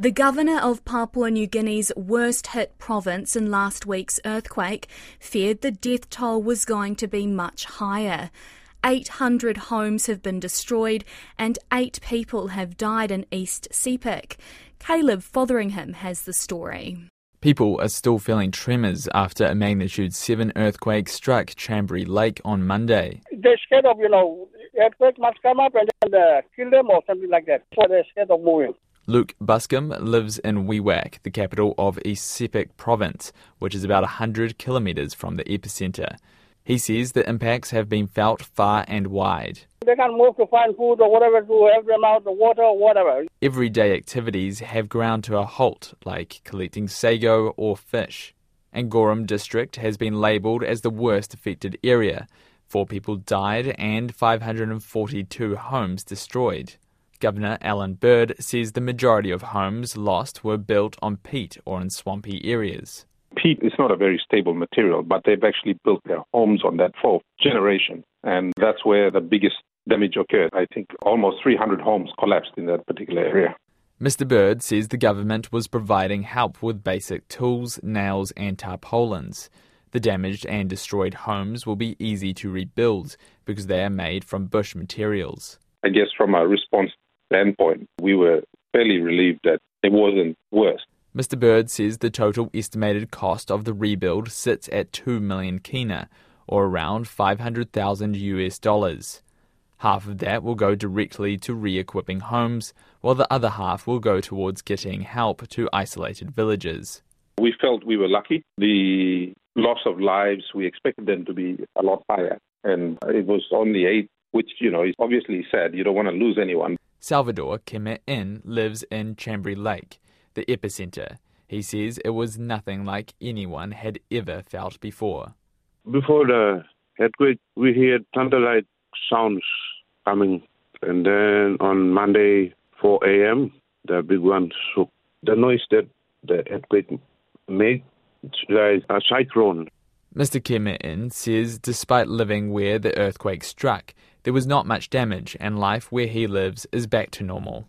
The governor of Papua New Guinea's worst hit province in last week's earthquake feared the death toll was going to be much higher. 800 homes have been destroyed and eight people have died in East Sepik. Caleb Fotheringham has the story. People are still feeling tremors after a magnitude 7 earthquake struck Chambri Lake on Monday. They're scared of, you know, earthquake must come up and then uh, kill them or something like that. So they're scared of moving. Luke Buscombe lives in Wewak, the capital of East Sepik province, which is about 100 kilometres from the epicentre. He says the impacts have been felt far and wide. They can't move to find food or whatever to help them out, the water or whatever. Everyday activities have ground to a halt, like collecting sago or fish. Angoram district has been labelled as the worst affected area. Four people died and 542 homes destroyed. Governor Allan Bird says the majority of homes lost were built on peat or in swampy areas. Peat is not a very stable material, but they've actually built their homes on that for generation, and that's where the biggest damage occurred. I think almost 300 homes collapsed in that particular area. Mr. Bird says the government was providing help with basic tools, nails, and tarpaulins. The damaged and destroyed homes will be easy to rebuild because they are made from bush materials. I guess from a response standpoint, we were fairly relieved that it wasn't worse. Mr. Bird says the total estimated cost of the rebuild sits at 2 million kina, or around 500,000 US dollars. Half of that will go directly to re equipping homes, while the other half will go towards getting help to isolated villages. We felt we were lucky. The loss of lives, we expected them to be a lot higher. And it was only eight, which, you know, is obviously sad. You don't want to lose anyone. Salvador Kemet lives in Chambri Lake, the epicenter. He says it was nothing like anyone had ever felt before. Before the earthquake, we heard thunder-like sounds coming, and then on Monday, 4 a.m., the big one shook. The noise that the earthquake made, it's like a cyclone. Mr. Kemet says despite living where the earthquake struck, there was not much damage and life where he lives is back to normal.